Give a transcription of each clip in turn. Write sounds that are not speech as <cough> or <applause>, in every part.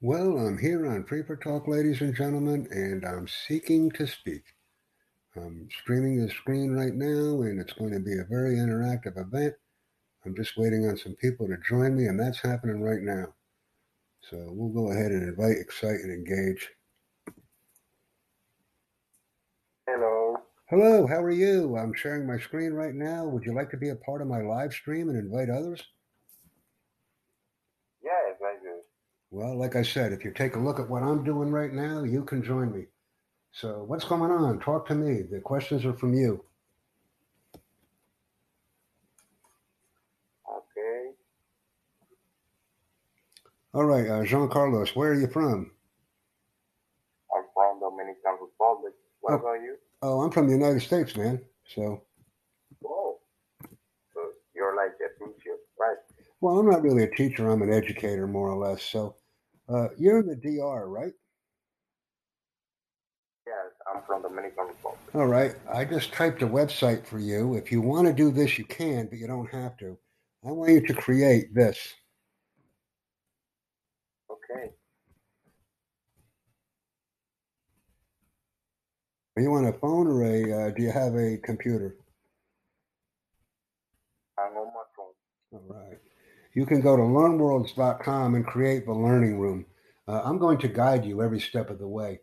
Well, I'm here on Free for Talk, ladies and gentlemen, and I'm seeking to speak. I'm streaming the screen right now, and it's going to be a very interactive event. I'm just waiting on some people to join me, and that's happening right now. So we'll go ahead and invite, excite, and engage. Hello. Hello, how are you? I'm sharing my screen right now. Would you like to be a part of my live stream and invite others? Yes, I do. Well, like I said, if you take a look at what I'm doing right now, you can join me. So, what's going on? Talk to me. The questions are from you. Okay. All right, uh, Jean Carlos, where are you from? I'm from Dominican Republic. What Oh. about you? Oh, I'm from the United States, man. So, Oh. So you're like a teacher, right? Well, I'm not really a teacher. I'm an educator, more or less. So, uh, you're in the DR, right? Yes, I'm from the Dominican Republic. All right. I just typed a website for you. If you want to do this, you can, but you don't have to. I want you to create this. Okay. Are you on a phone or a? Uh, do you have a computer? I'm on my phone. All right. You can go to learnworlds.com and create the learning room. Uh, I'm going to guide you every step of the way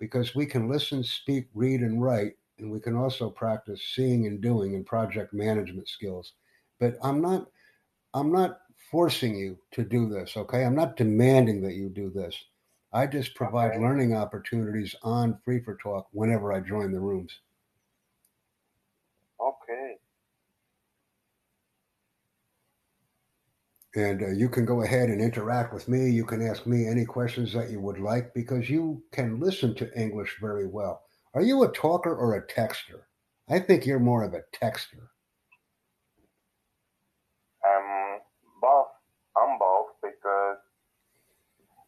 because we can listen, speak, read, and write, and we can also practice seeing and doing and project management skills. But I'm not, I'm not forcing you to do this. Okay, I'm not demanding that you do this. I just provide Okay. learning opportunities on Free for Talk whenever I join the rooms. Okay. And uh, you can go ahead and interact with me. You can ask me any questions that you would like because you can listen to English very well. Are you a talker or a texter? I think you're more of a texter. Um, both. I'm both because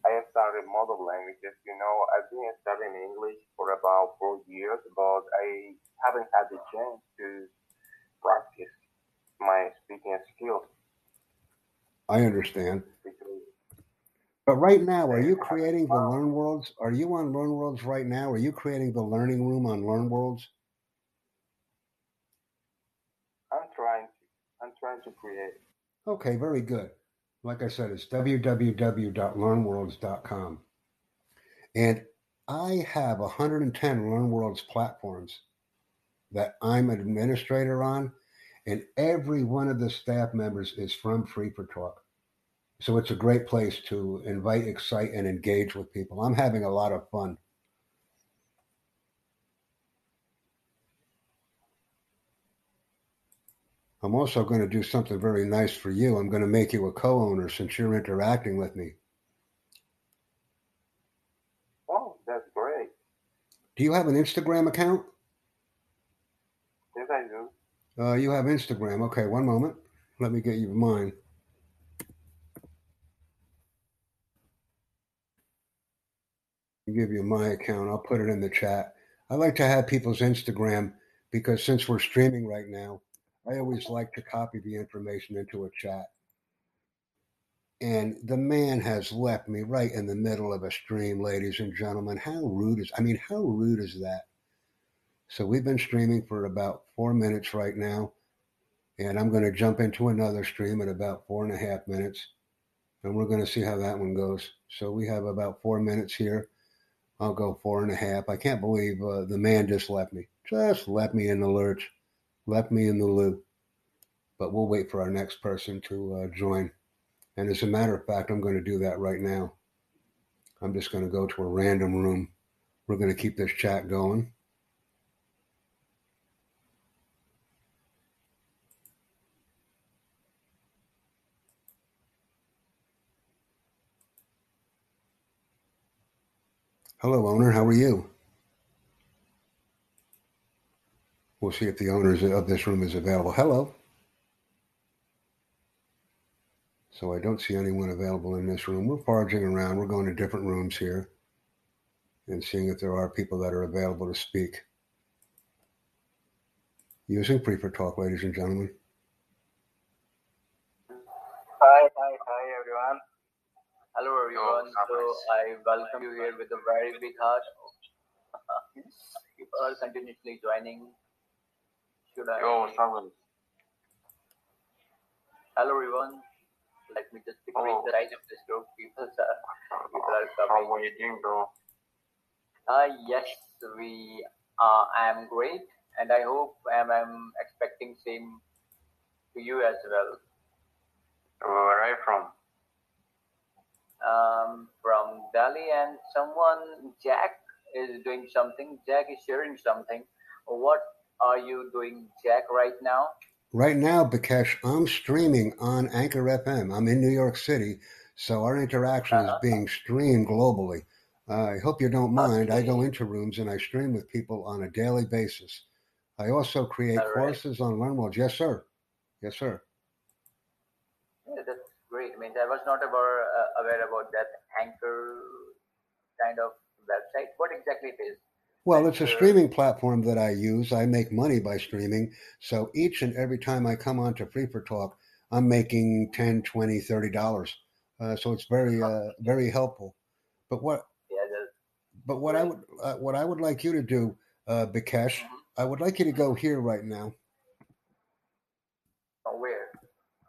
I have started model languages. You know, I've been studying English for about four years, but I haven't had the chance to practice my speaking skills I understand. But right now, are you creating the LearnWorlds? Are you on LearnWorlds right now? Are you creating the learning room on LearnWorlds? I'm trying to. I'm trying to create. Okay, very good. Like I said, it's www.learnworlds.com. And I have 110 LearnWorlds platforms that I'm an administrator on, and every one of the staff members is from Free for Talk. So it's a great place to invite, excite, and engage with people. I'm having a lot of fun. I'm also going to do something very nice for you. I'm going to make you a co owner since you're interacting with me. Oh, that's great. Do you have an Instagram account? Yes, I do. Uh, you have Instagram. Okay, one moment. Let me get you mine. Give you my account. I'll put it in the chat. I like to have people's Instagram because since we're streaming right now, I always like to copy the information into a chat. And the man has left me right in the middle of a stream, ladies and gentlemen. How rude is I mean, how rude is that? So we've been streaming for about four minutes right now. And I'm going to jump into another stream in about four and a half minutes. And we're going to see how that one goes. So we have about four minutes here. I'll go four and a half. I can't believe uh, the man just left me. Just left me in the lurch, left me in the loop. But we'll wait for our next person to uh, join. And as a matter of fact, I'm going to do that right now. I'm just going to go to a random room. We're going to keep this chat going. Hello, owner. How are you? We'll see if the owner of this room is available. Hello. So I don't see anyone available in this room. We're foraging around. We're going to different rooms here and seeing if there are people that are available to speak. Using Free for Talk, ladies and gentlemen. Hi, hi, hi, everyone. Hello everyone. So I welcome you here with a very big heart. People are continuously joining. Should I? Yo, up? Hello everyone. Let me just decrease Oh. the size of this group. People are people are coming. How are you doing, bro? Uh, yes, we. Uh, I am great, and I hope I'm, I'm expecting same to you as well. Where are you from? Um, from Delhi, and someone Jack is doing something. Jack is sharing something. What are you doing, Jack, right now? Right now, Bikesh, I'm streaming on Anchor FM. I'm in New York City, so our interaction is Uh-huh. being streamed globally. I hope you don't mind. I go into rooms and I stream with people on a daily basis. I also create right. courses on LearnWorld. Yes, sir. Yes, sir. Great. I mean, I was not aware, uh, aware about that anchor kind of website. What exactly it is? Well, it's a streaming platform that I use. I make money by streaming. So each and every time I come on to Free for Talk, I'm making 10, 20, 30 dollars. Uh, so it's very, uh, very helpful. But what Yeah, But what I would uh, what I would like you to do, uh, Bikesh, Mhm. I would like you to go here right now. Uh, Where?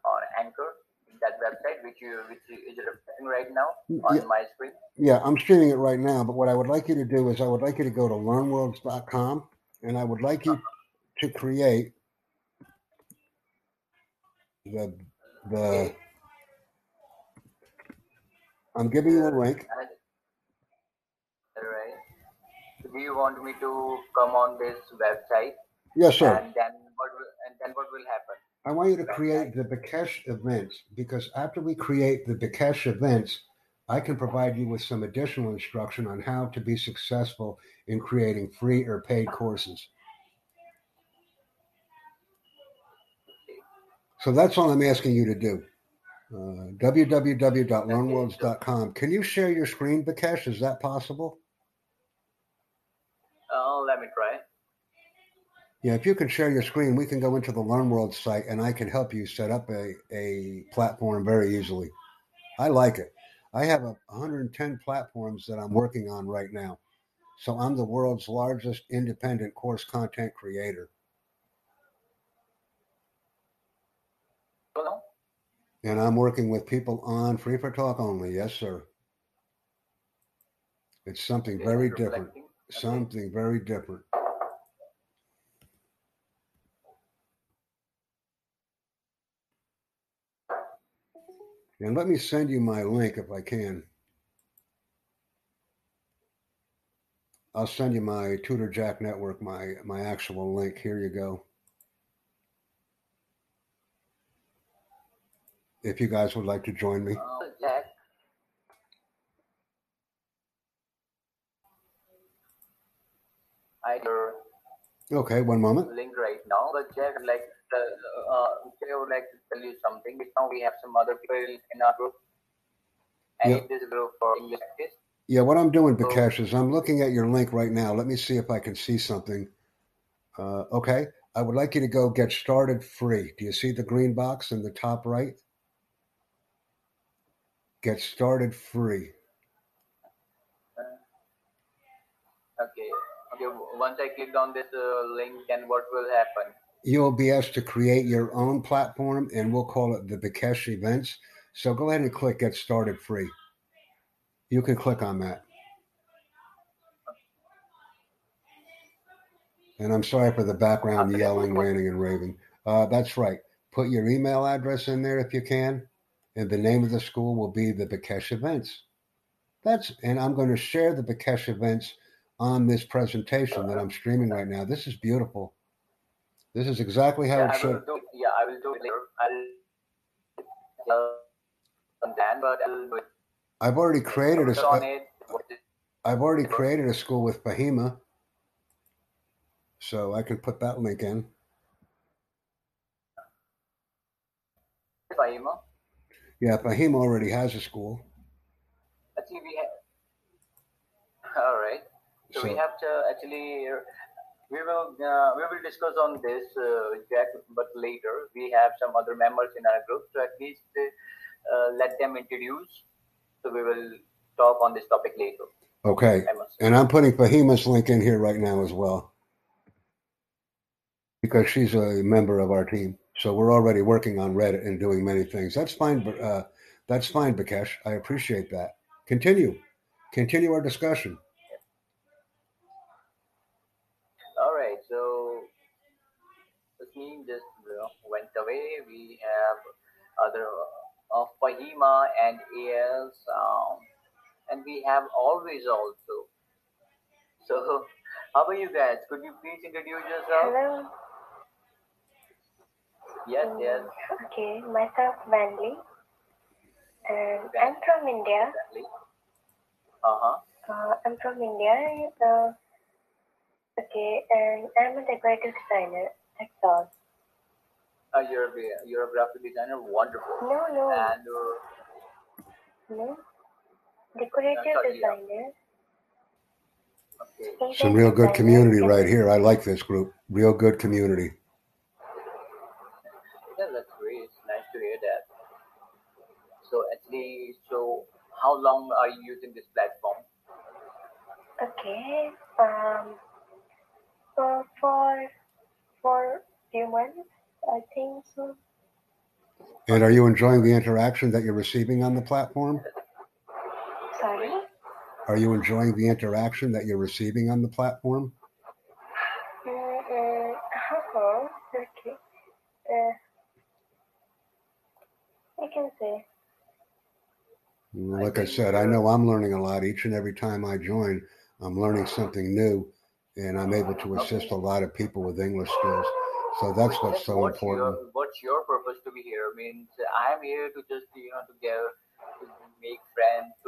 On Anchor, that website, which you which you- is reflecting right now hmm, on Yeah, my screen. yeah, I'm streaming it right now. But what I would like you to do is I would like you to go to learnworlds.com, and I would like you to create the the. Okay. I'm giving you a link. All right. Do you want me to come on this website, Yes, sir. and then what will and then what will happen? I want you to create the Bikesh events because after we create the Bikesh events, I can provide you with some additional instruction on how to be successful in creating free or paid courses. So that's all I'm asking you to do. Uh. Can you share your screen, Bikesh? Is that possible? Uh, let me try. Yeah, if you can share your screen, we can go into the LearnWorld site and I can help you set up a, a platform very easily. I like it. I have a 110 platforms that I'm working on right now. So I'm the world's largest independent course content creator. Now, And I'm working with people on Free for Talk only. Yes, sir. It's something very different. Something very different. And let me send you my link if I can. I'll send you my Tutor Jack Network, my my actual link. Here you go. If you guys would like to join me. I Okay, one moment. link right now, but Jack like uh, uh, would like to tell you something. Now we have some other people in our group, and in this group for English practice. Yeah, what I'm doing, So Bikesh, is I'm looking at your link right now. Let me see if I can see something. Uh, okay, I would like you to go get started free. Do you see the green box in the top right? Get started free. okay, okay. Once I clicked on this uh, link, then what will happen? You'll be asked to create your own platform, and we'll call it the Bikesh Events. So go ahead and click Get Started Free. You can click on that. And I'm sorry for the background yelling, ranting, and raving. Uh, that's right. Put your email address in there if you can, and the name of the school will be the Bikesh Events. That's and I'm going to share the Bikesh Events on this presentation that I'm streaming right now. This is beautiful. This is exactly how Yeah, it I should. do. Yeah, I will do it later. I'll uh, that, but I'll do it. I've already created a. on it. What is I've already created a school with Bahima, so I can put that link in. Bahima. Yeah, Fahima already has a school, Actually, we have. All right. So, we have to actually. Uh, We will uh, we will discuss on this, uh, Jack, but later we have some other members in our group, so at least uh, let them introduce So we will talk on this topic later. Okay. I must say. And I'm putting Fahima's link in here right now as well. Because she's a member of our team. So we're already working on Reddit and doing many things. That's fine. but, Uh, that's fine, Bakesh. I appreciate that. Continue. Continue our discussion. All right. So Tasneem just you know, went away. We have other uh, Fahima and um, and we have always also. So, <laughs> how are you guys? Could you please introduce yourself? Hello. Yes, yes. Okay, myself Vanley, and I'm from India. Exactly. Uh-huh. Uh, I'm from India. Uh, okay, and I'm a decorative designer. That's all. Uh, you're a you're a graphic designer. Wonderful. No, no, And uh, no. Decorative designer. okay. Some real good community right here. I like this group. Real good community. Yeah, that's great. It's nice to hear that. So actually, so how long are you using this platform? Okay. Um. Uh, for for few months, I think so. And are you enjoying the interaction that you're receiving on the platform? Sorry. Are you enjoying the interaction that you're receiving on the platform? Mm, mm, uh-huh. Okay. Uh, I can say. Like I said, I know I'm learning a lot each and every time I join. I'm learning something new, and I'm able to assist a lot of people with English skills. So that's what's so what's important. Your, what's your purpose to be here? Means I'm here to just you know to get to make friends, to